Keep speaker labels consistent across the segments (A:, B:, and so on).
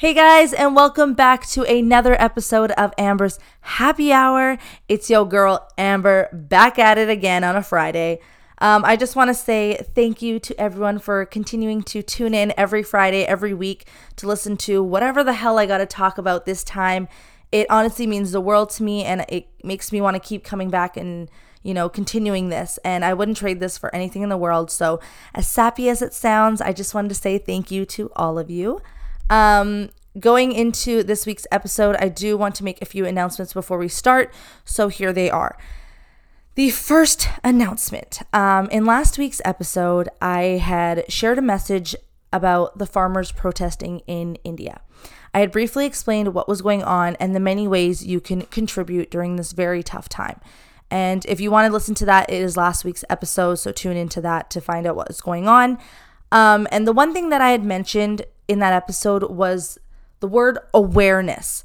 A: Hey guys, and welcome back to another episode of Amber's Happy Hour. It's your girl Amber back at it again on a Friday. Um, I just want to say thank you to everyone for continuing to tune in every Friday, every week to listen to whatever the hell I got to talk about this time. It honestly means the world to me, and it makes me want to keep coming back and you know, continuing this. And I wouldn't trade this for anything in the world. So, as sappy as it sounds, I just wanted to say thank you to all of you. Um, going into this week's episode, I do want to make a few announcements before we start. So here they are. The first announcement um, in last week's episode, I had shared a message about the farmers protesting in India. I had briefly explained what was going on and the many ways you can contribute during this very tough time. And if you want to listen to that, it is last week's episode, so tune into that to find out what is going on. Um, and the one thing that I had mentioned in that episode was the word awareness.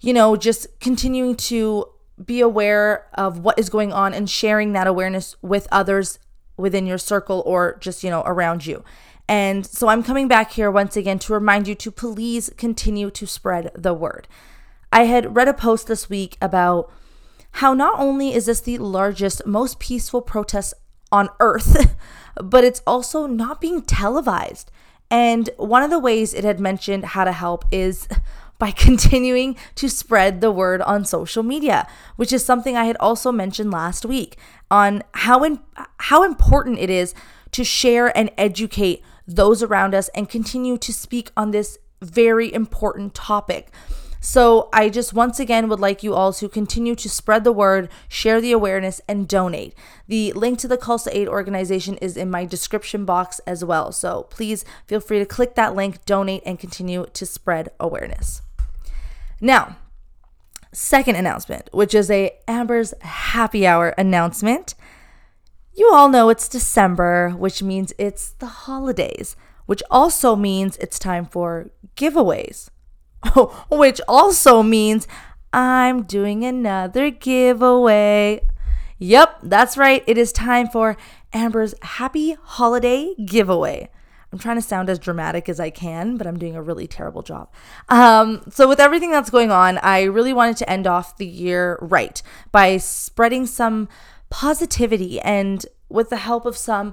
A: You know, just continuing to be aware of what is going on and sharing that awareness with others within your circle or just, you know, around you. And so I'm coming back here once again to remind you to please continue to spread the word. I had read a post this week about how not only is this the largest, most peaceful protest on earth, but it's also not being televised. And one of the ways it had mentioned how to help is by continuing to spread the word on social media, which is something I had also mentioned last week on how in, how important it is to share and educate those around us and continue to speak on this very important topic. So I just once again would like you all to continue to spread the word, share the awareness, and donate. The link to the to Aid organization is in my description box as well. So please feel free to click that link, donate, and continue to spread awareness. Now, second announcement, which is a Amber's Happy Hour announcement. You all know it's December, which means it's the holidays, which also means it's time for giveaways. which also means I'm doing another giveaway. Yep, that's right. It is time for Amber's Happy Holiday Giveaway. I'm trying to sound as dramatic as I can, but I'm doing a really terrible job. Um, so, with everything that's going on, I really wanted to end off the year right by spreading some positivity and with the help of some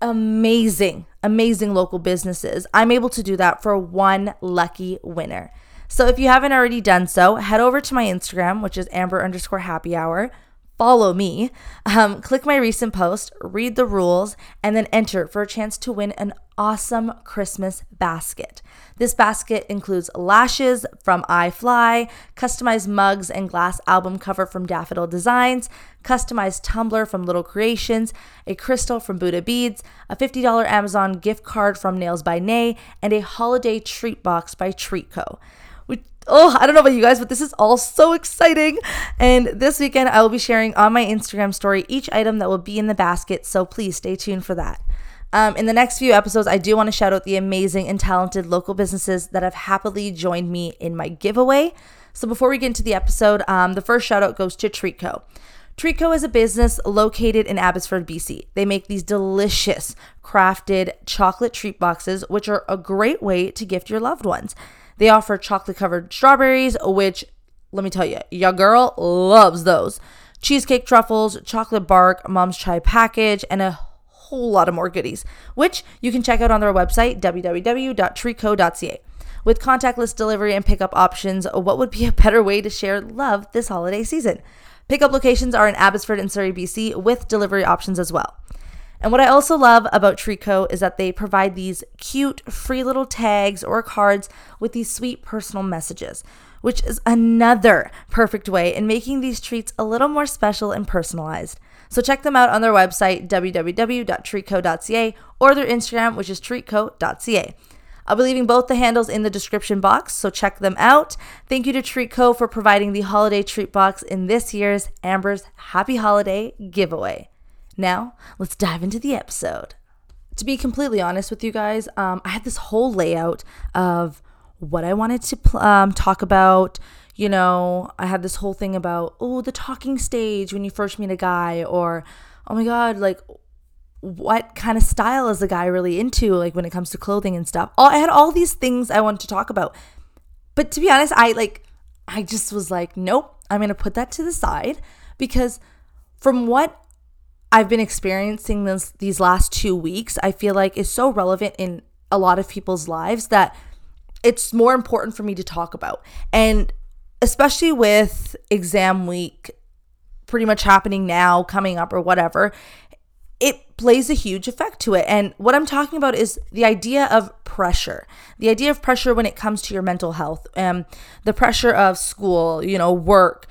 A: amazing, amazing local businesses. I'm able to do that for one lucky winner. So if you haven't already done so, head over to my Instagram, which is amber underscore happy hour. Follow me, um, click my recent post, read the rules, and then enter for a chance to win an awesome Christmas basket. This basket includes lashes from Eyefly, customized mugs and glass album cover from Daffodil Designs, customized tumbler from Little Creations, a crystal from Buddha Beads, a $50 Amazon gift card from Nails by Nay, and a holiday treat box by Treatco oh, I don't know about you guys, but this is all so exciting. And this weekend, I will be sharing on my Instagram story each item that will be in the basket. So please stay tuned for that. Um, in the next few episodes, I do want to shout out the amazing and talented local businesses that have happily joined me in my giveaway. So before we get into the episode, um, the first shout out goes to Treatco. Treatco is a business located in Abbotsford, BC. They make these delicious crafted chocolate treat boxes, which are a great way to gift your loved ones. They offer chocolate covered strawberries, which let me tell you, your girl loves those. Cheesecake truffles, chocolate bark, mom's chai package, and a whole lot of more goodies, which you can check out on their website, www.treatco.ca. With contactless delivery and pickup options, what would be a better way to share love this holiday season? Pickup locations are in Abbotsford and Surrey, BC, with delivery options as well. And what I also love about Treatco is that they provide these cute, free little tags or cards with these sweet personal messages, which is another perfect way in making these treats a little more special and personalized. So check them out on their website, www.treatco.ca, or their Instagram, which is treatco.ca. I'll be leaving both the handles in the description box, so check them out. Thank you to Treatco for providing the holiday treat box in this year's Amber's Happy Holiday giveaway. Now, let's dive into the episode. To be completely honest with you guys, um, I had this whole layout of what I wanted to um, talk about. You know, I had this whole thing about, oh, the talking stage when you first meet a guy, or, oh my God, like, what kind of style is the guy really into like when it comes to clothing and stuff? All, i had all these things i wanted to talk about. But to be honest i like i just was like nope i'm gonna put that to the side because from what i've been experiencing this these last two weeks i feel like is so relevant in a lot of people's lives that it's more important for me to talk about. And especially with exam week pretty much happening now coming up or whatever it plays a huge effect to it. And what I'm talking about is the idea of pressure, the idea of pressure when it comes to your mental health, um, the pressure of school, you know, work,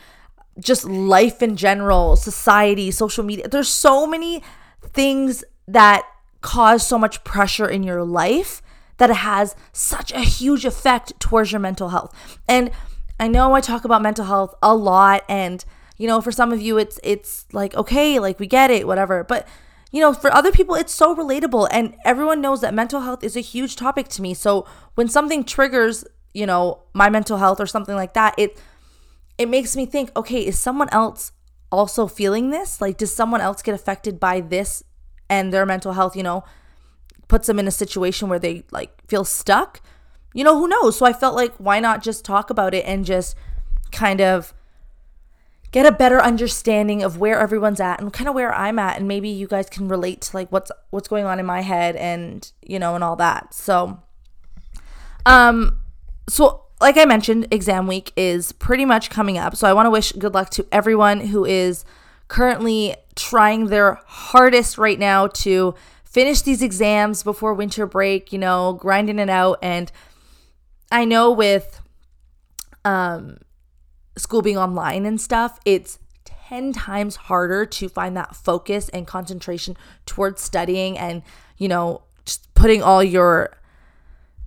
A: just life in general, society, social media. There's so many things that cause so much pressure in your life that it has such a huge effect towards your mental health. And I know I talk about mental health a lot and you know for some of you it's it's like okay like we get it whatever but you know, for other people, it's so relatable. And everyone knows that mental health is a huge topic to me. So when something triggers, you know, my mental health or something like that, it it makes me think, okay, is someone else also feeling this? Like, does someone else get affected by this and their mental health, you know, puts them in a situation where they like feel stuck? You know, who knows? So I felt like, why not just talk about it and just kind of get a better understanding of where everyone's at and kind of where I'm at and maybe you guys can relate to like what's what's going on in my head and you know and all that. So um so like I mentioned exam week is pretty much coming up. So I want to wish good luck to everyone who is currently trying their hardest right now to finish these exams before winter break, you know, grinding it out and I know with um school being online and stuff, it's 10 times harder to find that focus and concentration towards studying and, you know, just putting all your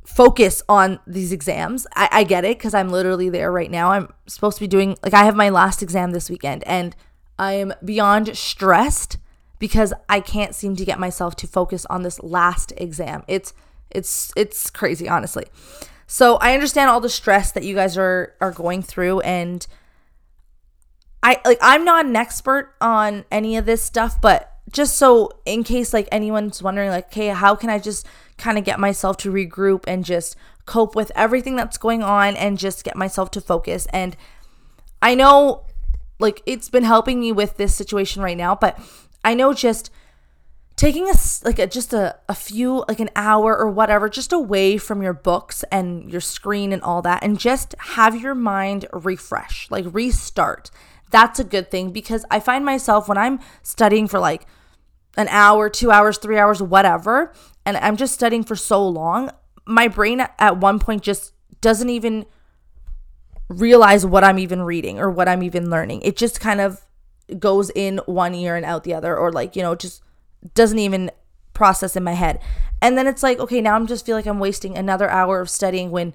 A: focus on these exams. I, I get it because I'm literally there right now. I'm supposed to be doing, like, I have my last exam this weekend and I am beyond stressed because I can't seem to get myself to focus on this last exam. It's, it's, it's crazy, honestly. So I understand all the stress that you guys are are going through and I like I'm not an expert on any of this stuff, but just so in case like anyone's wondering like, "Okay, how can I just kind of get myself to regroup and just cope with everything that's going on and just get myself to focus?" And I know like it's been helping me with this situation right now, but I know just taking a like a, just a, a few like an hour or whatever just away from your books and your screen and all that and just have your mind refresh like restart. That's a good thing because i find myself when i'm studying for like an hour two hours three hours whatever and i'm just studying for so long my brain at one point just doesn't even realize what i'm even reading or what i'm even learning. It just kind of goes in one ear and out the other or like you know just doesn't even process in my head. And then it's like, okay, now I'm just feel like I'm wasting another hour of studying when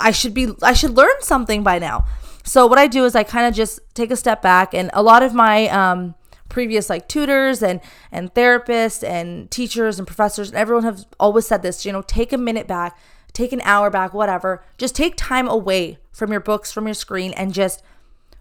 A: I should be I should learn something by now. So what I do is I kind of just take a step back and a lot of my um previous like tutors and and therapists and teachers and professors and everyone have always said this, you know, take a minute back, take an hour back, whatever. Just take time away from your books, from your screen and just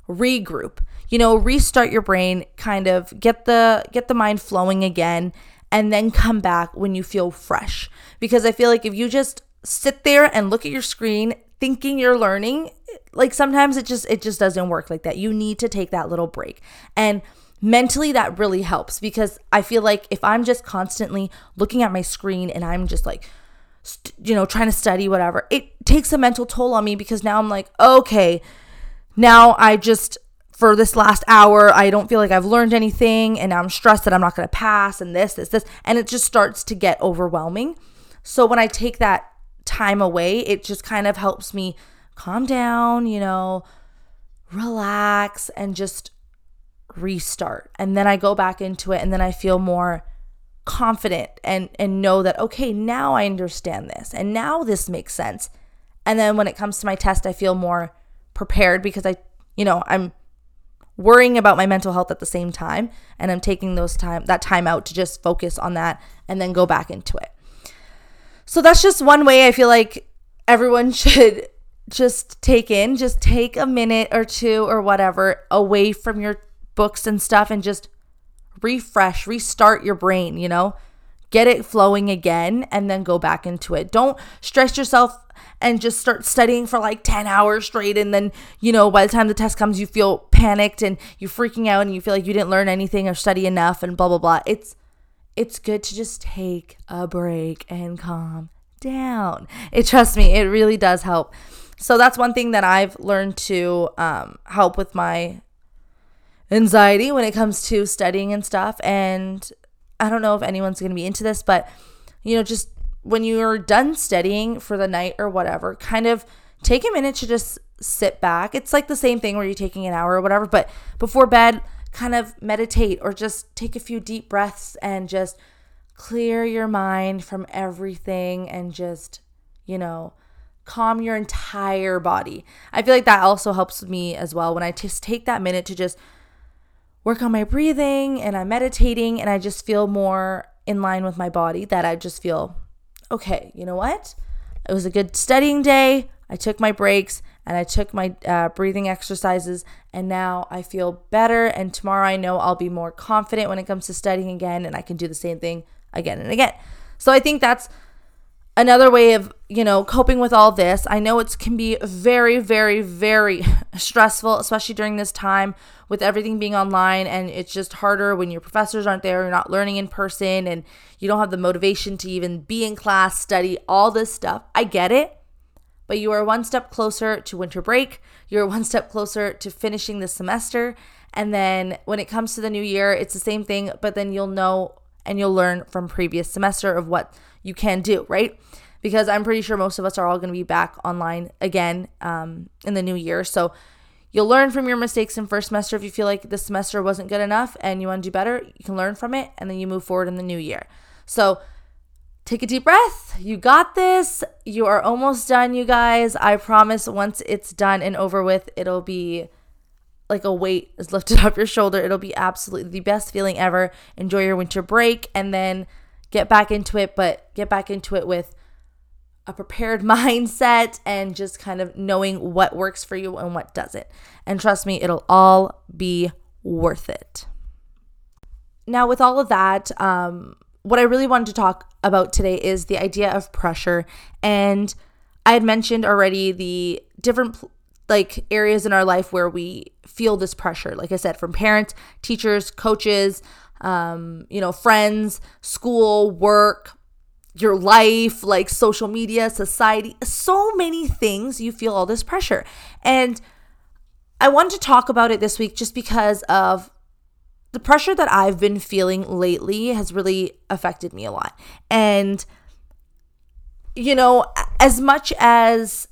A: regroup you know restart your brain kind of get the get the mind flowing again and then come back when you feel fresh. Because i feel like if you just sit there and look at your screen thinking you're learning like sometimes it just it just doesn't work like that. You need to take that little break. And mentally that really helps because i feel like if i'm just constantly looking at my screen and i'm just like st- you know trying to study whatever it takes a mental toll on me because now i'm like okay now I just for this last hour, I don't feel like I've learned anything and I'm stressed that I'm not going to pass and this, this, this. And it just starts to get overwhelming. So when I take that time away, it just kind of helps me calm down, you know, relax and just restart. And then I go back into it and then I feel more confident and and know that okay, now I understand this and now this makes sense. And then when it comes to my test, I feel more prepared because I, you know, I'm worrying about my mental health at the same time and I'm taking those time that time out to just focus on that and then go back into it. So that's just one way I feel like everyone should just take in, just take a minute or two or whatever away from your books and stuff and just refresh, restart your brain, you know? Get it flowing again and then go back into it. Don't stress yourself and just start studying for like 10 hours straight and then, you know, by the time the test comes you feel panicked and you're freaking out and you feel like you didn't learn anything or study enough and blah blah blah. It's it's good to just take a break and calm down. It trust me, it really does help. So that's one thing that I've learned to um, help with my anxiety when it comes to studying and stuff. And I don't know if anyone's going to be into this, but you know, just when you're done studying for the night or whatever, kind of take a minute to just sit back. It's like the same thing where you're taking an hour or whatever, but before bed, kind of meditate or just take a few deep breaths and just clear your mind from everything and just, you know, calm your entire body. I feel like that also helps me as well when I just take that minute to just work on my breathing and I'm meditating and I just feel more in line with my body that I just feel okay, you know what? It was a good studying day. I took my breaks and I took my uh, breathing exercises, and now I feel better. And tomorrow I know I'll be more confident when it comes to studying again, and I can do the same thing again and again. So I think that's another way of you know coping with all this. I know it can be very very very stressful especially during this time with everything being online and it's just harder when your professors aren't there you're not learning in person and you don't have the motivation to even be in class study all this stuff. I get it but you are one step closer to winter break. You're one step closer to finishing the semester. And then when it comes to the new year it's the same thing but then you'll know and you'll learn from previous semester of what you can do, right? Because I'm pretty sure most of us are all going to be back online again um, in the new year. So you'll learn from your mistakes in first semester. If you feel like the semester wasn't good enough and you want to do better, you can learn from it and then you move forward in the new year. So take a deep breath. You got this. You are almost done, you guys. I promise once it's done and over with, it'll be like a weight is lifted off your shoulder. It'll be absolutely the best feeling ever. Enjoy your winter break and then get back into it, but get back into it with a prepared mindset and just kind of knowing what works for you and what doesn't. And trust me, it'll all be worth it. Now, with all of that, um, what I really wanted to talk about today is the idea of pressure. And I had mentioned already the different like areas in our life where we feel this pressure. Like I said, from parents, teachers, coaches, um, you know, friends, school, work, your life, like social media, society, so many things you feel all this pressure. And I wanted to talk about it this week just because of the pressure that I've been feeling lately has really affected me a lot. And, you know, as much as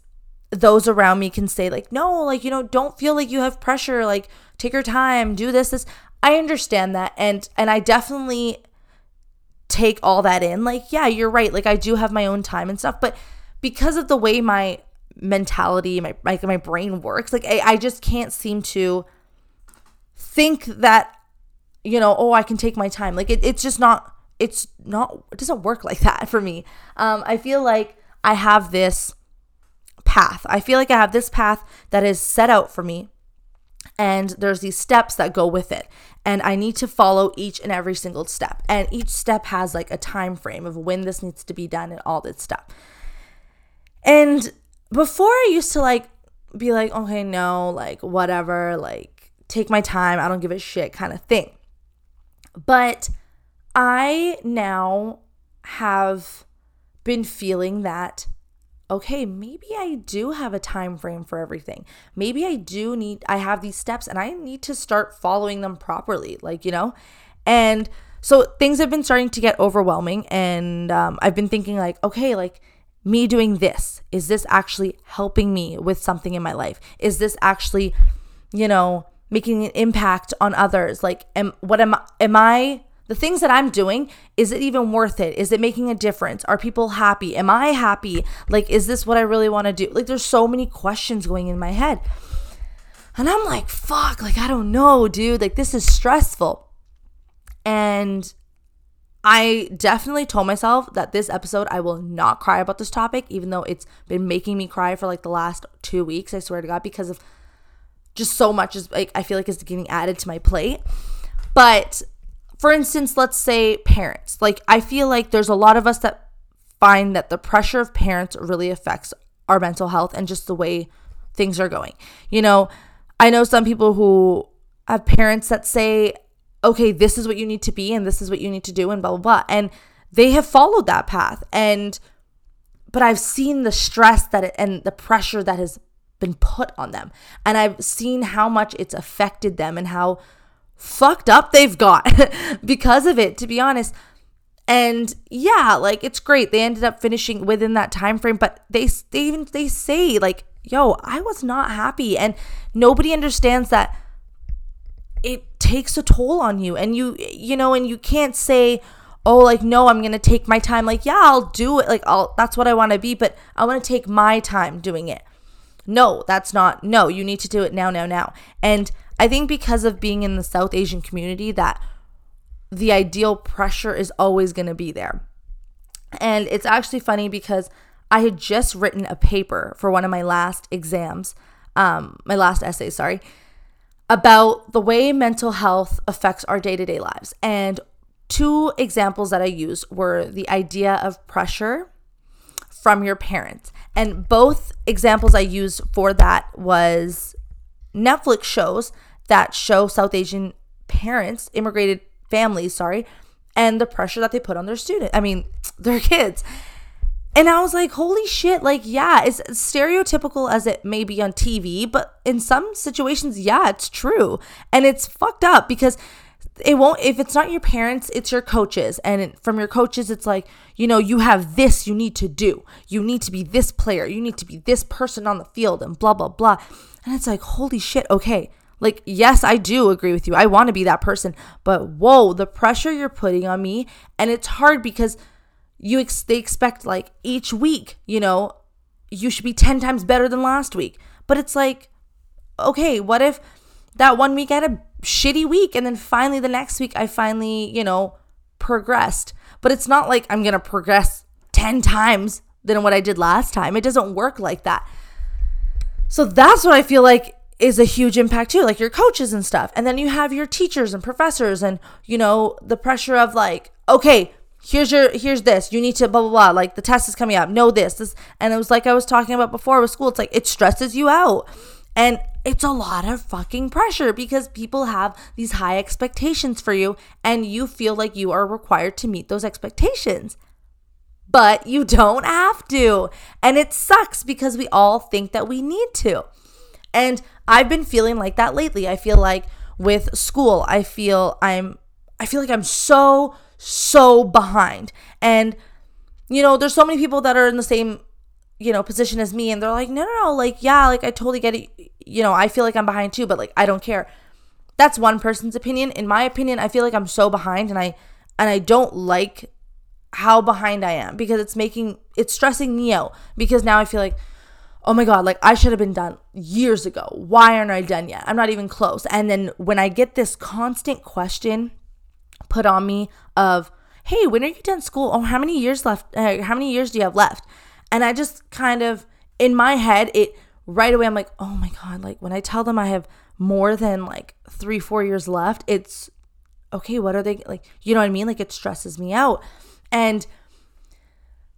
A: those around me can say, like, no, like, you know, don't feel like you have pressure, like, take your time, do this, this. I understand that and and I definitely take all that in. Like, yeah, you're right. Like I do have my own time and stuff, but because of the way my mentality, my like my brain works, like I, I just can't seem to think that, you know, oh, I can take my time. Like it, it's just not it's not it doesn't work like that for me. Um, I feel like I have this path. I feel like I have this path that is set out for me and there's these steps that go with it and I need to follow each and every single step. And each step has like a time frame of when this needs to be done and all this stuff. And before I used to like be like, okay, no, like whatever, like take my time, I don't give a shit kind of thing. But I now have been feeling that okay, maybe I do have a time frame for everything. Maybe I do need I have these steps and I need to start following them properly, like, you know? And so things have been starting to get overwhelming and um, I've been thinking like, okay, like me doing this, is this actually helping me with something in my life? Is this actually, you know, making an impact on others? Like am what am I am I the things that I'm doing, is it even worth it? Is it making a difference? Are people happy? Am I happy? Like, is this what I really want to do? Like, there's so many questions going in my head. And I'm like, fuck, like, I don't know, dude. Like, this is stressful. And I definitely told myself that this episode, I will not cry about this topic, even though it's been making me cry for like the last two weeks. I swear to God, because of just so much is like, I feel like is getting added to my plate. But for instance, let's say parents. Like, I feel like there's a lot of us that find that the pressure of parents really affects our mental health and just the way things are going. You know, I know some people who have parents that say, okay, this is what you need to be and this is what you need to do and blah, blah, blah. And they have followed that path. And, but I've seen the stress that it, and the pressure that has been put on them. And I've seen how much it's affected them and how fucked up they've got because of it, to be honest. And yeah, like it's great. They ended up finishing within that time frame, but they they even they say like, "Yo, I was not happy." And nobody understands that it takes a toll on you and you you know, and you can't say, "Oh, like no, I'm to take my time." Like, "Yeah, I'll do it. Like I'll that's what I want to be, but I want to take my time doing it." No, that's not. No, you need to do it now, now, now. And I think because of being in the South Asian community that the ideal pressure is always going to be there. And it's actually funny because I had just written a paper for one of my last exams, um, my last essay, sorry, about the way mental health affects our day to day lives. And two examples that I used were the idea of pressure from your parents. And both examples I used for that was Netflix shows that show South Asian parents, immigrated families, sorry, and the pressure that they put on their student. I mean, their kids. And I was like, holy shit, like, yeah, it's stereotypical as it may be on TV, but in some situations, yeah, it's true. And it's fucked up because it won't, if it's not your parents, it's your coaches. And from your coaches, it's like, you know, you have this you need to do. You need to be this player. You need to be this person on the field and blah, blah, blah. And it's like, holy shit, okay, like, yes, I do agree with you. I want to be that person. But whoa, the pressure you're putting on me. And it's hard because you ex- they expect like each week, you know, you should be 10 times better than last week. But it's like, okay, what if that one week I had a shitty week and then finally the next week I finally, you know, progressed. But it's not like I'm going to progress 10 times than what I did last time. It doesn't work like that. So that's what I feel like is a huge impact too, like your coaches and stuff. And then you have your teachers and professors and, you know, the pressure of like, okay, here's your here's this you need to blah blah blah. Like the test is coming up know this this. And it was like i was talking about before with school it's like it stresses you out. And it's a lot of fucking pressure because people have these high expectations for you and you feel like you are required to meet those expectations. But you don't have to. And it sucks because we all think that we need to and I've been feeling like that lately. I feel like with school, I feel I'm I feel like I'm so so behind. And you know, there's so many people that are in the same you know position as me and they're like, "No, no, no, like yeah, like I totally get it. You know, I feel like I'm behind too, but like I don't care." That's one person's opinion. In my opinion, I feel like I'm so behind and I and I don't like how behind I am because it's making it's stressing me out because now I feel like oh my God, like I should have been done years ago. Why aren't I done yet? I'm not even close. And then when I get this constant question put on me of, hey, when are you done school? Oh, how many years left? Uh, how many years do you have left? And I just kind of, in my head, it right away, I'm like, oh my God, like when I tell them I have more than like three, four years left, it's okay, what are they like? You know what I mean? Like it stresses me out. And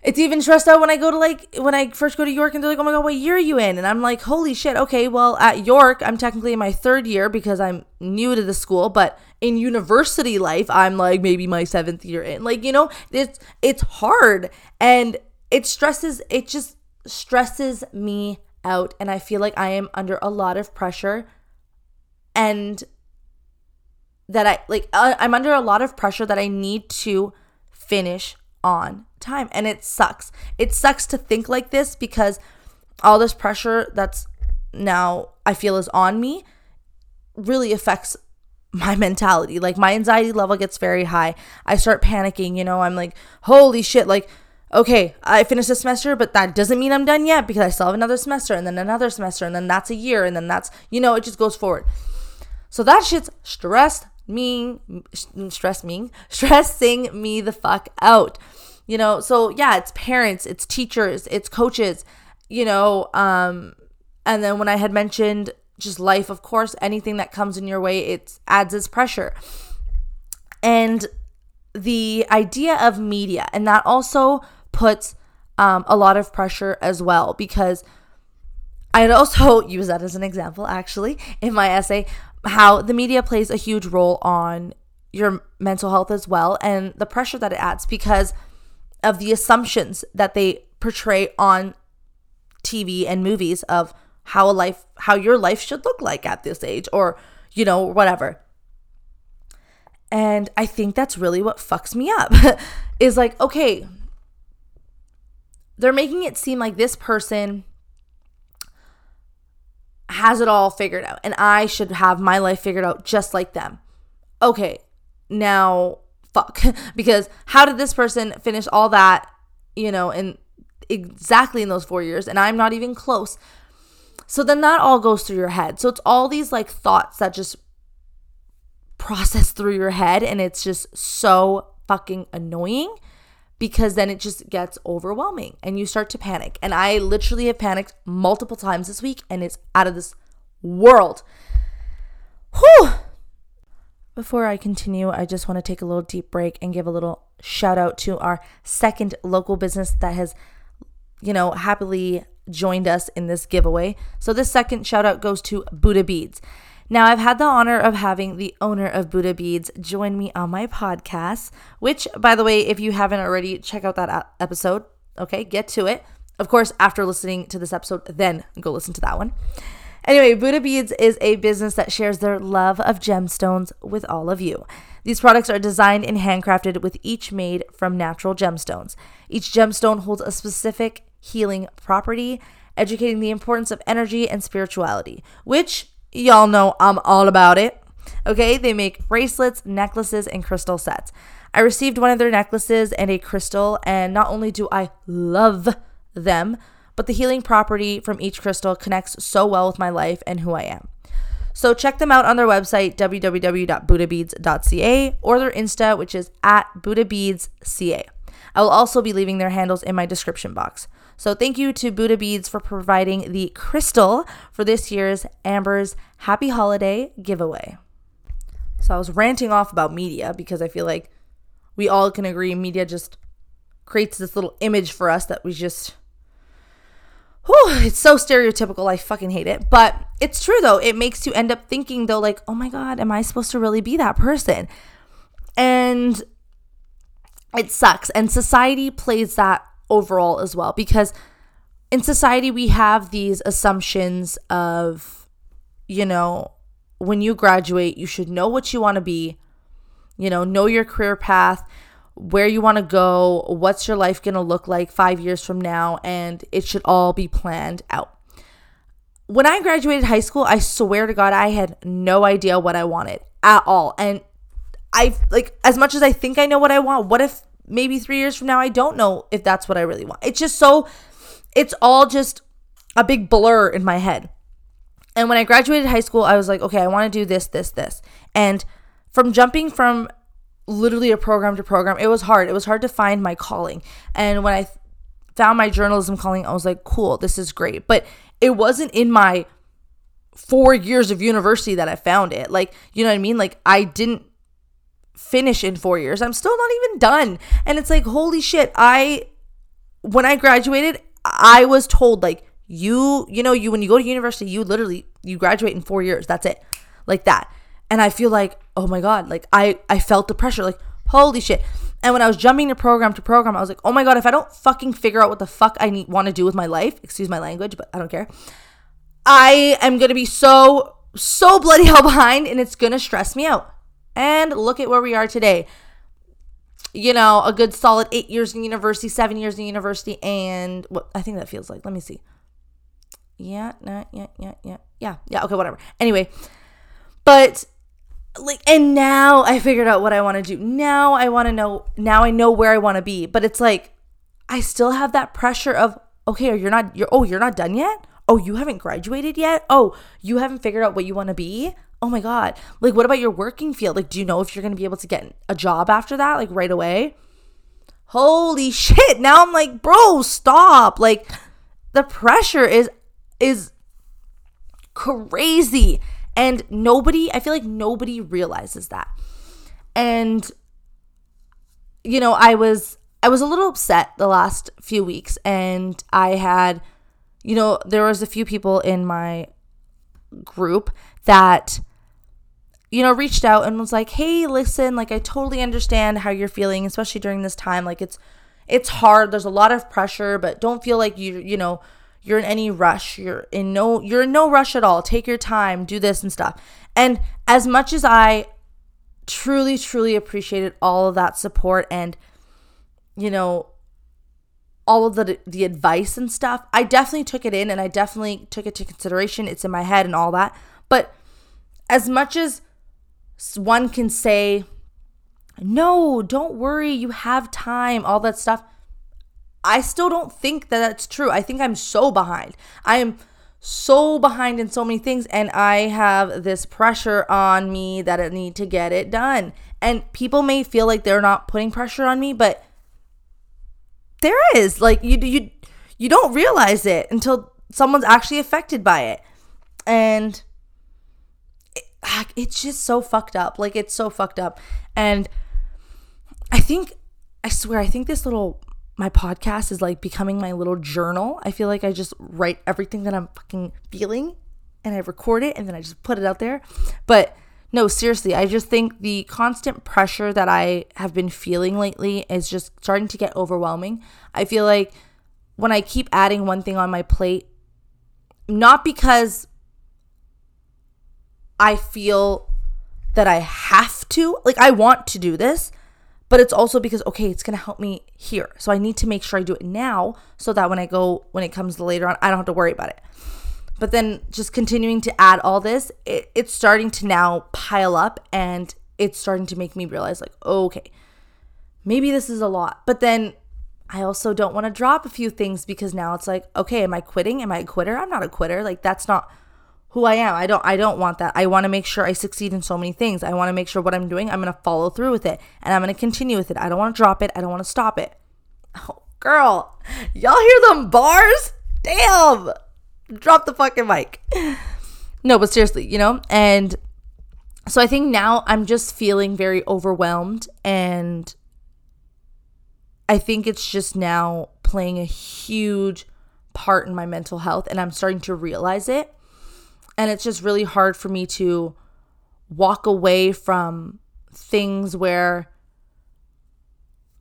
A: it's even stressed out when I go to like when I first go to York and they're like, "Oh my god, what year are you in?" And I'm like, "Holy shit! Okay, well at York, I'm technically in my third year because I'm new to the school, but in university life, I'm like maybe my seventh year in. Like you know, it's it's hard and it stresses. It just stresses me out, and I feel like I am under a lot of pressure, and that I like uh, I'm under a lot of pressure that I need to finish on time and it sucks. It sucks to think like this because all this pressure that's now I feel is on me really affects my mentality. Like my anxiety level gets very high. I start panicking, you know, I'm like, holy shit, like okay, I finished a semester, but that doesn't mean I'm done yet because I still have another semester and then another semester and then that's a year and then that's, you know, it just goes forward. So that shit's stressed me, stress me, stressing me the fuck out you know so yeah it's parents it's teachers it's coaches you know um and then when i had mentioned just life of course anything that comes in your way it adds its pressure. And the idea of media, and that also puts um, a lot of pressure as well because I'd also use that as an example, actually, in my essay, how the media plays a huge role on your mental health as well and the pressure that it adds because of the assumptions that they portray on TV and movies of how a life how your life should look like at this age or you know whatever. And I think that's really what fucks me up is like okay they're making it seem like this person has it all figured out and I should have my life figured out just like them. Okay, now fuck. because how did this person finish all that, you know, in exactly in those four years and I'm not even close? So then that all goes through your head. So it's all these like thoughts that just process through your head and it's just so fucking annoying because then it just gets overwhelming and you start to panic. And I literally have panicked multiple times this week and it's out of this world. Whew. Before I continue, I just want to take a little deep break and give a little shout out to our second local business that has, you know, happily joined us in this giveaway. So this second shout out goes to Buddha Beads. Now, I've had the honor of having the owner of Buddha Beads join me on my podcast, which, by the way, if you haven't already, check out that episode. Okay, get to it. Of course, after listening to this episode, then go listen to that one. Anyway, Buddha Beads is a business that shares their love of gemstones with all of you. These products are designed and handcrafted with each made from natural gemstones. Each gemstone holds a specific healing property, educating the importance of energy and spirituality, which Y'all know I'm all about it. Okay, they make bracelets, necklaces, and crystal sets. I received one of their necklaces and a crystal, and not only do I love them, but the healing property from each crystal connects so well with my life and who I am. So check them out on their website, www.buddhabeads.ca, or their Insta, which is at buddhabeadsca. I will also be leaving their handles in my description box. So thank you to Buddha Beads for providing the crystal for this year's Amber's Happy Holiday giveaway. So I was ranting off about media because I feel like we all can agree media just creates this little image for us that we just whew, it's so stereotypical. I fucking hate it. But it's true though. It makes you end up thinking though like, "Oh my god, am I supposed to really be that person?" And it sucks. And society plays that overall as well because in society we have these assumptions of you know when you graduate you should know what you want to be you know know your career path where you want to go what's your life going to look like 5 years from now and it should all be planned out when i graduated high school i swear to god i had no idea what i wanted at all and i like as much as i think i know what i want what if maybe three years from now, I don't know if that's what I really want. It's just so, it's all just a big blur in my head. And when I graduated high school, I was like, okay, I want to do this, this, this. And from jumping from literally a program to program, it was hard. It was hard to find my calling. And when I found my journalism calling, I was like, cool, this is great. But it wasn't in my four years of university that I found it. Like, you know what I mean? Like, I didn't finish in four years. I'm still not even done. And it's like, holy shit, I, when I graduated, I was told, like, you, you know, you, when you go to university, you literally, you graduate in four years. That's it. Like that. And I feel like, oh my God, like I, I felt the pressure, like, holy shit. And when I was jumping to program to program, I was like, oh my God, if I don't fucking figure out what the fuck I need, want to do with my life, excuse my language, but I don't care. I am to be so, so bloody hell behind and it's to stress me out. And look at where we are today. You know, a good solid eight years in university, seven years in university, and what I think that feels like. Let me see. Yeah, nah, yeah, yeah, yeah, yeah, yeah. Okay, whatever. Anyway, but like, and now I figured out what I want to do. Now I want to know. Now I know where I want to be. But it's like I still have that pressure of okay, you're not. You're oh, you're not done yet. Oh, you haven't graduated yet. Oh, you haven't figured out what you want to be oh my God, like, what about your working field? Like, do you know if you're going to be able to get a job after that, like, right away? Holy shit. Now I'm like, bro, stop. Like, the pressure is, is crazy. And nobody, I feel like nobody realizes that. And you know, I was I was a little upset the last few weeks. And I had you know, there was a few people in my group that you know reached out and was like hey listen like i totally understand how you're feeling especially during this time. Like it's it's hard. There's a lot of pressure but don't feel like you you know you're in any rush you're in no you're in no rush at all. Take your time do this and stuff. And as much as i truly truly appreciated all of that support and you know all of the the advice and stuff i definitely took it in and i definitely took it to consideration. It's in my head and all that. But as much as one can say, no, don't worry, you have time, all that stuff. I still don't think that that's true. I think I'm so behind. I am so behind in so many things, and I have this pressure on me that I need to get it done. And people may feel like they're not putting pressure on me, but there is. Like you, you, you don't realize it until someone's actually affected by it, and it, it's just so fucked up. Like it's so fucked up. And I think I swear I think this little my podcast is like becoming my little journal. I feel like I just write everything that I'm fucking feeling and I record it and then I just put it out there. But no, seriously, I just think the constant pressure that I have been feeling lately is just starting to get overwhelming. I feel like when I keep adding one thing on my plate, not because I feel that I have to. Like, I want to do this, but it's also because, okay, it's going to help me here. So I need to make sure I do it now so that when I go, when it comes later on, I don't have to worry about it. But then just continuing to add all this, it, it's starting to now pile up and it's starting to make me realize, like, okay, maybe this is a lot. But then I also don't want to drop a few things because now it's like, okay, am I quitting? Am I a quitter? I'm not a quitter. Like, that's not who I am. I don't I don't want that. I want to make sure I succeed in so many things. I want to make sure what I'm doing, I'm going to follow through with it and I'm going to continue with it. I don't want to drop it. I don't want to stop it. Oh, girl. Y'all hear them bars? Damn. Drop the fucking mic. No, but seriously, you know? And so I think now I'm just feeling very overwhelmed and I think it's just now playing a huge part in my mental health and I'm starting to realize it and it's just really hard for me to walk away from things where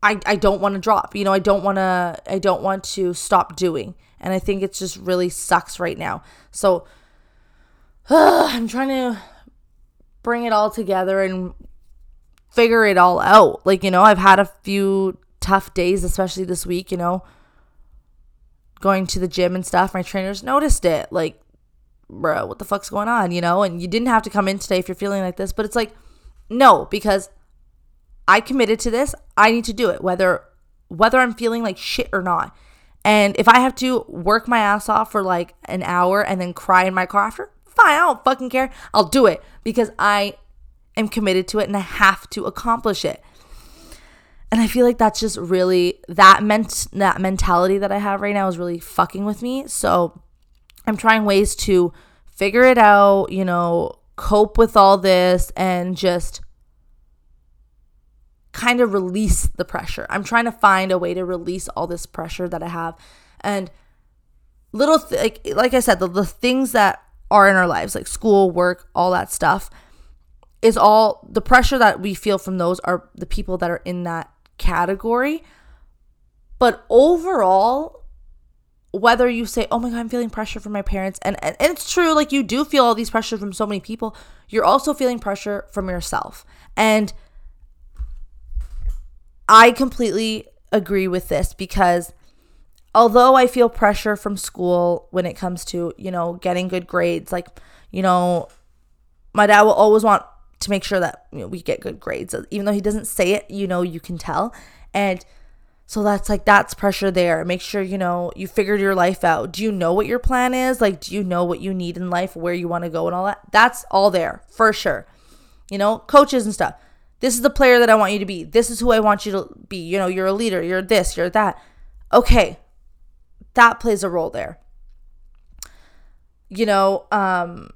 A: I, I don't want to drop. You know, I don't want to I don't want to stop doing. And I think it just really sucks right now. So uh, I'm trying to bring it all together and figure it all out. Like, you know, I've had a few tough days, especially this week, you know, going to the gym and stuff. My trainers noticed it. Like, bro, what the fuck's going on, you know? And you didn't have to come in today if you're feeling like this, but it's like, no, because I committed to this. I need to do it, whether whether I'm feeling like shit or not. And if I have to work my ass off for like an hour and then cry in my car after, fine, I don't fucking care. I'll do it because I am committed to it and I have to accomplish it. And I feel like that's just really that meant that mentality that I have right now is really fucking with me. So I'm trying ways to figure it out, you know, cope with all this and just kind of release the pressure. I'm trying to find a way to release all this pressure that I have and little th- like like I said the, the things that are in our lives like school, work, all that stuff is all the pressure that we feel from those are the people that are in that category. But overall, whether you say, oh my God, I'm feeling pressure from my parents, and, and, it's true, like you do feel all these pressures from so many people, you're also feeling pressure from yourself. And I completely agree with this because although I feel pressure from school when it comes to, you know, getting good grades, like, you know, my dad will always want to make sure that you know, we get good grades. Even though he doesn't say it, you know, you can tell. And so that's like that's pressure there. Make sure you know you figured your life out. Do you know what your plan is? Like do you know what you need in life, where you want to go and all that? That's all there for sure. You know, coaches and stuff. This is the player that I want you to be. This is who I want you to be. You know, you're a leader, you're this, you're that. Okay. That plays a role there. You know, um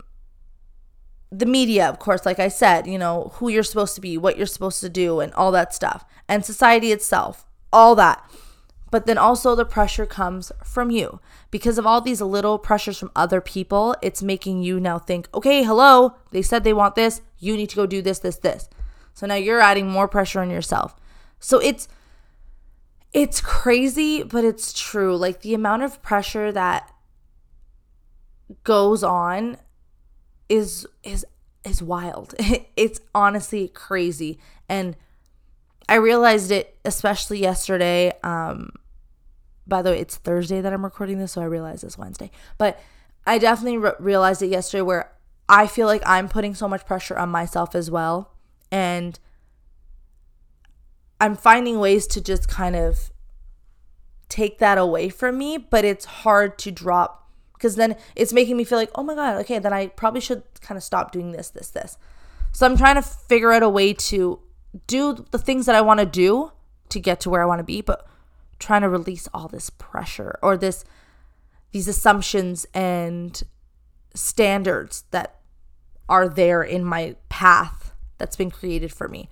A: the media, of course, like I said, you know, who you're supposed to be, what you're supposed to do, and all that stuff, and society itself, all that. But then also the pressure comes from you. Because of all these little pressures from other people, it's making you now think, okay, hello, they said they want this, you need to go do this, this, this. So now you're adding more pressure on yourself. So it's it's crazy, but it's true. Like the amount of pressure that goes on is is is wild. It's honestly crazy. And I realized it especially yesterday. Um by the way, it's Thursday that I'm recording this, so I realized it's Wednesday. But I definitely re- realized it yesterday where I feel like I'm putting so much pressure on myself as well. And I'm finding ways to just kind of take that away from me, but it's hard to drop because then it's making me feel like, oh my God, okay, then I probably should kind of stop doing this, this, this. So I'm trying to figure out a way to do the things that I want to do to get to where I want to be, but trying to release all this pressure or this these assumptions and standards that are there in my path that's been created for me.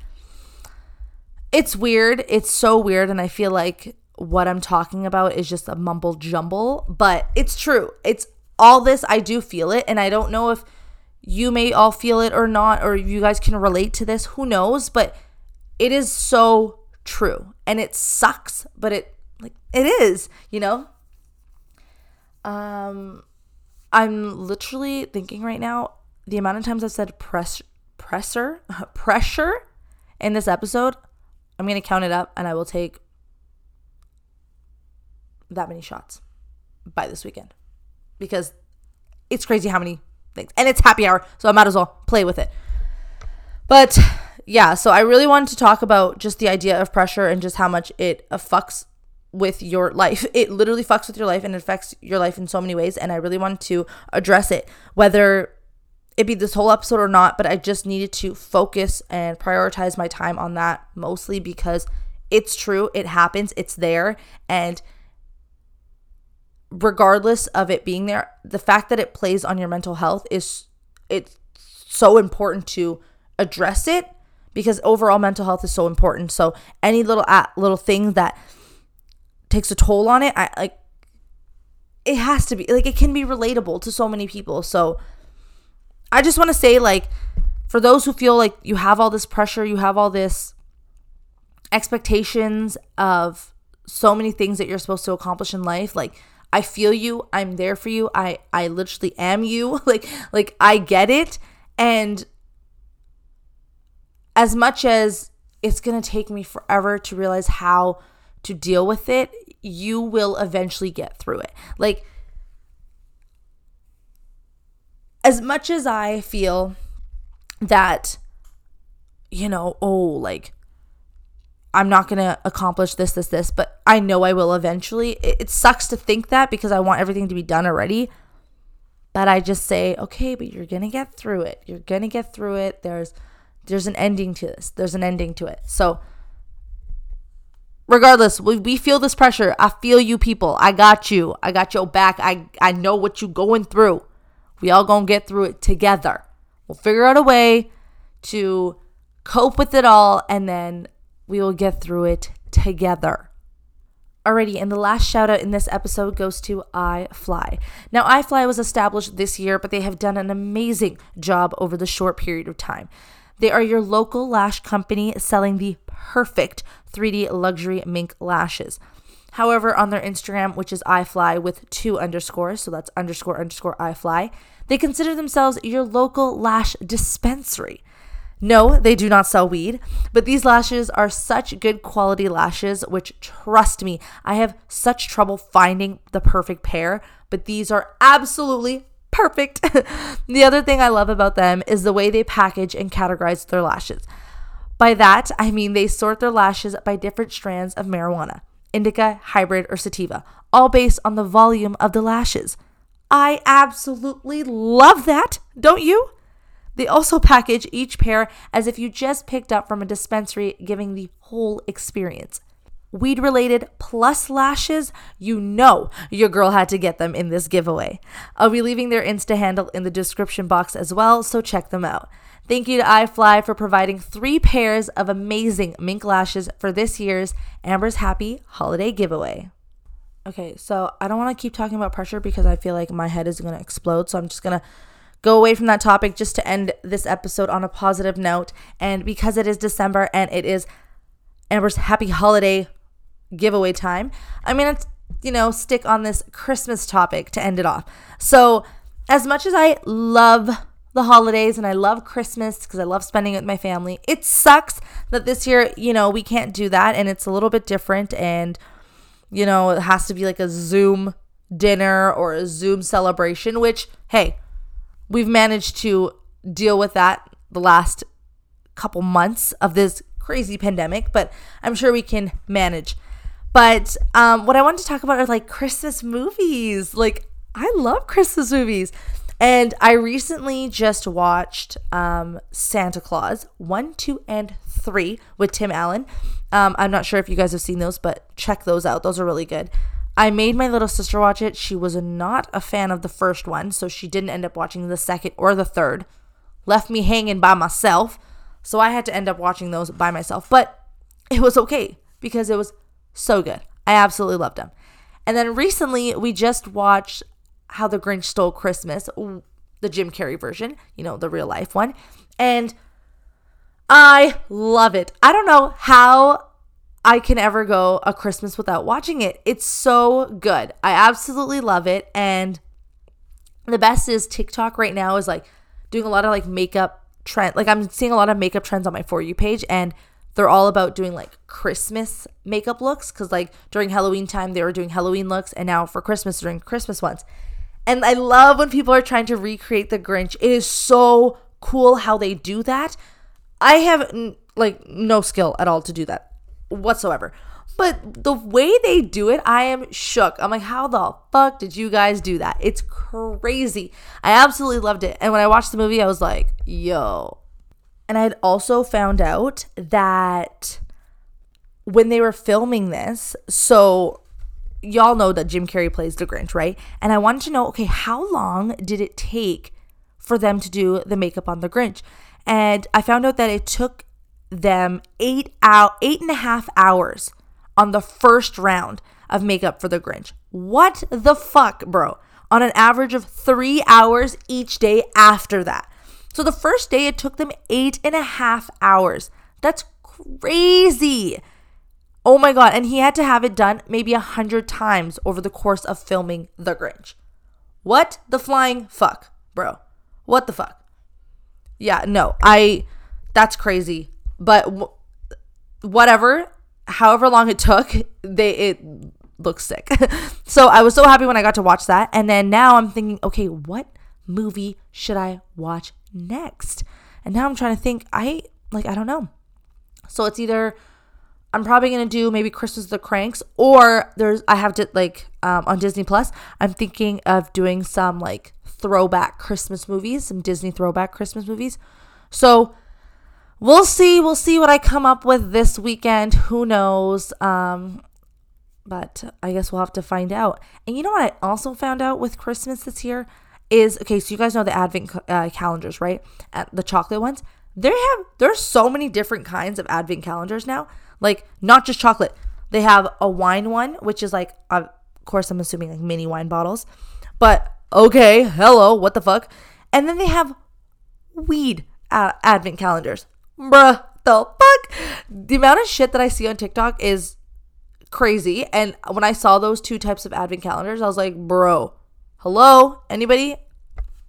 A: It's weird. It's so weird and I feel like what I'm talking about is just a mumble jumble, but it's true. It's all this, I do feel it, and I don't know if you may all feel it or not, or you guys can relate to this. Who knows? But it is so true. And it sucks, but it like it is, you know? Um I'm literally thinking right now the amount of times I've said press presser pressure in this episode, I'm gonna count it up and I will take that many shots by this weekend because it's crazy how many things. And it's happy hour, so I might as well play with it. But yeah, so I really wanted to talk about just the idea of pressure and just how much it fucks with your life. It literally fucks with your life and affects your life in so many ways. And I really wanted to address it, whether it be this whole episode or not. But I just needed to focus and prioritize my time on that mostly because it's true. It happens. It's there. And regardless of it being there, the fact that it plays on your mental health is it's so important to address it because overall mental health is so important. So any little at little thing that takes a toll on it, I like it has to be like it can be relatable to so many people. So I just want to say like for those who feel like you have all this pressure, you have all this expectations of so many things that you're supposed to accomplish in life, like I feel you. I'm there for you. I I literally am you. like like I get it and as much as it's going to take me forever to realize how to deal with it, you will eventually get through it. Like as much as I feel that you know, oh, like I'm not going to accomplish this, this, this, but I know I will eventually. It, it, sucks to think that because I want everything to be done already. But I just say, okay, but you're going to get through it. You're going to get through it. There's there's an ending to this. There's an ending to it. So regardless, we, we feel this pressure. I feel you people. I got you. I got your back. I I know what you going through. We all to get through it together. We'll figure out a way to cope with it all and then we will get through it together. Alrighty, and the last shout out in this episode goes to Eyefly. Now, Eyefly was established this year, but they have done an amazing job over the short period of time. They are your local lash company selling the perfect 3D luxury mink lashes. However, on their Instagram, which is Eyefly with two underscores, so that's underscore underscore Eyefly, they consider themselves your local lash dispensary. No, they do not sell weed, but these lashes are such good quality lashes, which trust me, I have such trouble finding the perfect pair, but these are absolutely perfect. the other thing I love about them is the way they package and categorize their lashes. By that, I mean they sort their lashes by different strands of marijuana indica, hybrid, or sativa, all based on the volume of the lashes. I absolutely love that, don't you? They also package each pair as if you just picked up from a dispensary, giving the whole experience. Weed related plus lashes, you know your girl had to get them in this giveaway. I'll be leaving their Insta handle in the description box as well, so check them out. Thank you to Eyefly for providing three pairs of amazing mink lashes for this year's Amber's Happy Holiday Giveaway. Okay, so I don't want to keep talking about pressure because I feel like my head is going to explode, so I'm just going to go away from that topic just to end this episode on a positive note. And because it is December and it is Amber's Happy Holiday giveaway time, I'm going to, you know, stick on this Christmas topic to end it off. So, as much as I love the holidays and I love Christmas because I love spending it with my family, it sucks that this year, you know, we can't do that and it's a little bit different and, you know, it has to be like a Zoom dinner or a Zoom celebration, which, hey, we've managed to deal with that the last couple months of this crazy pandemic, but I'm sure we can manage. But um, what I wanted to talk about are like Christmas movies. Like, I love Christmas movies. And I recently just watched um, Santa Clause 1, 2, and 3 with Tim Allen. Um, I'm not sure if you guys have seen those, but check those out. Those are really good. I made my little sister watch it. She was not a fan of the first one, so she didn't end up watching the second or the third. Left me hanging by myself. So I had to end up watching those by myself. But it was okay because it was so good. I absolutely loved them. And then recently we just watched How the Grinch Stole Christmas, the Jim Carrey version, you know, the real life one. And I love it. I don't know how I can ever go a Christmas without watching it. It's so good. I absolutely love it. And the best is TikTok right now is like doing a lot of like makeup trend. Like I'm seeing a lot of makeup trends on my For You page and they're all about doing like Christmas makeup looks because like during Halloween time they were doing Halloween looks and now for Christmas during Christmas ones. And I love when people are trying to recreate the Grinch. It is so cool how they do that. I have like no skill at all to do that whatsoever. But the way they do it, I am shook. I'm like, how the fuck did you guys do that? It's crazy. I absolutely loved it. And when I watched the movie, I was like, yo. And I had also found out that when they were filming this, so y'all know that Jim Carrey plays the Grinch, right? And I wanted to know, okay, how long did it take for them to do the makeup on the Grinch? And I found out that it took them eight out eight and a half hours on the first round of makeup for the Grinch. What the fuck, bro? On an average of three hours each day after that. So the first day it took them eight and a half hours. That's crazy. Oh my god. And he had to have it done maybe a hundred times over the course of filming The Grinch. What the flying fuck, bro? What the fuck? Yeah, no, I, that's crazy. But w- whatever, however long it took, they it looks sick. so I was so happy when I got to watch that. And then now I'm thinking, okay, what movie should I watch next? And now I'm trying to think. I like I don't know. So it's either I'm probably gonna do maybe Christmas the Cranks, or there's I have to like um, on Disney Plus. I'm thinking of doing some like throwback Christmas movies, some Disney throwback Christmas movies. So we'll see. We'll see what I come up with this weekend. Who knows? Um, but I guess we'll have to find out. And you know what I also found out with Christmas this year is okay. So you guys know the Advent uh, calendars, right? At the chocolate ones. They have there's so many different kinds of Advent calendars now. Like not just chocolate. They have a wine one, which is like, of course, I'm assuming like mini wine bottles. But okay, hello, what the fuck? And then they have weed uh, Advent calendars bruh, the fuck? The amount of shit that I see on TikTok is crazy. And when I saw those two types of advent calendars, I was like, bro, hello, anybody?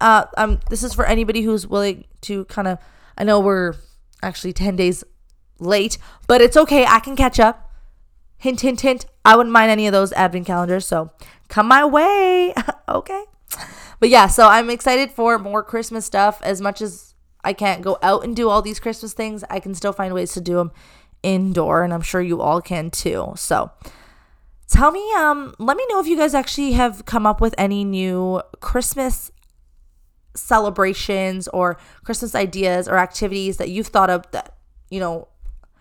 A: Uh, um, this is for anybody who's willing to kind of. I know we're actually ten days late, but it's okay. I can catch up. Hint, hint, hint. I wouldn't mind any of those advent calendars. So come my way. okay. But yeah, so I'm excited for more Christmas stuff as much as I can't go out and do all these Christmas things, I can still find ways to do them indoor, and I'm sure you all can too. So tell me, um, let me know if you guys actually have come up with any new Christmas celebrations or Christmas ideas or activities that you've thought of that, you know,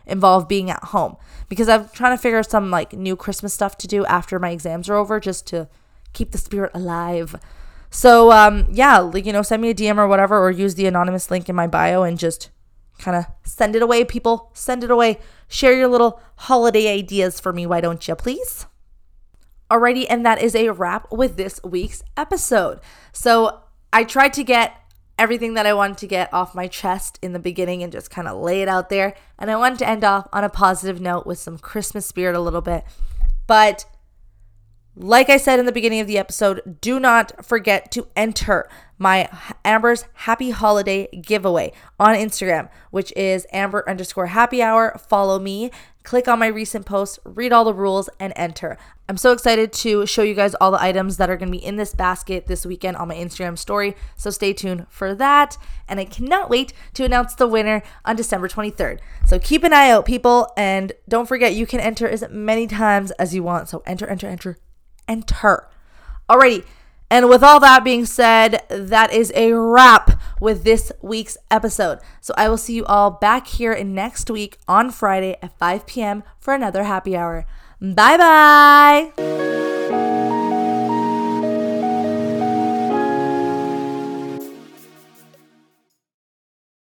A: involve being at home because I'm trying to figure some like new Christmas stuff to do after my exams are over just to keep the spirit alive. So um yeah, like you know, send me a DM or whatever or use the anonymous link in my bio and just kind of send it away people. Send it away. Share your little holiday ideas for me, why don't you, please? Alrighty, and that is a wrap with this week's episode. So I tried to get everything that I wanted to get off my chest in the beginning and just kind of lay it out there. And I wanted to end off on a positive note with some Christmas spirit a little bit. But like I said in the beginning of the episode, do not forget to enter my Amber's Happy Holiday giveaway on Instagram, which is Amber underscore happy hour. Follow me, click on my recent posts, read all the rules, and enter. I'm so excited to show you guys all the items that are to be in this basket this weekend on my Instagram story. So stay tuned for that. And I cannot wait to announce the winner on December 23rd. So keep an eye out, people. And don't forget, you can enter as many times as you want. So enter, enter, enter, enter. Alrighty. And with all that being said, that is a wrap with this week's episode. So I will see you all back here next week on Friday at 5 p.m. for another happy hour. Bye bye.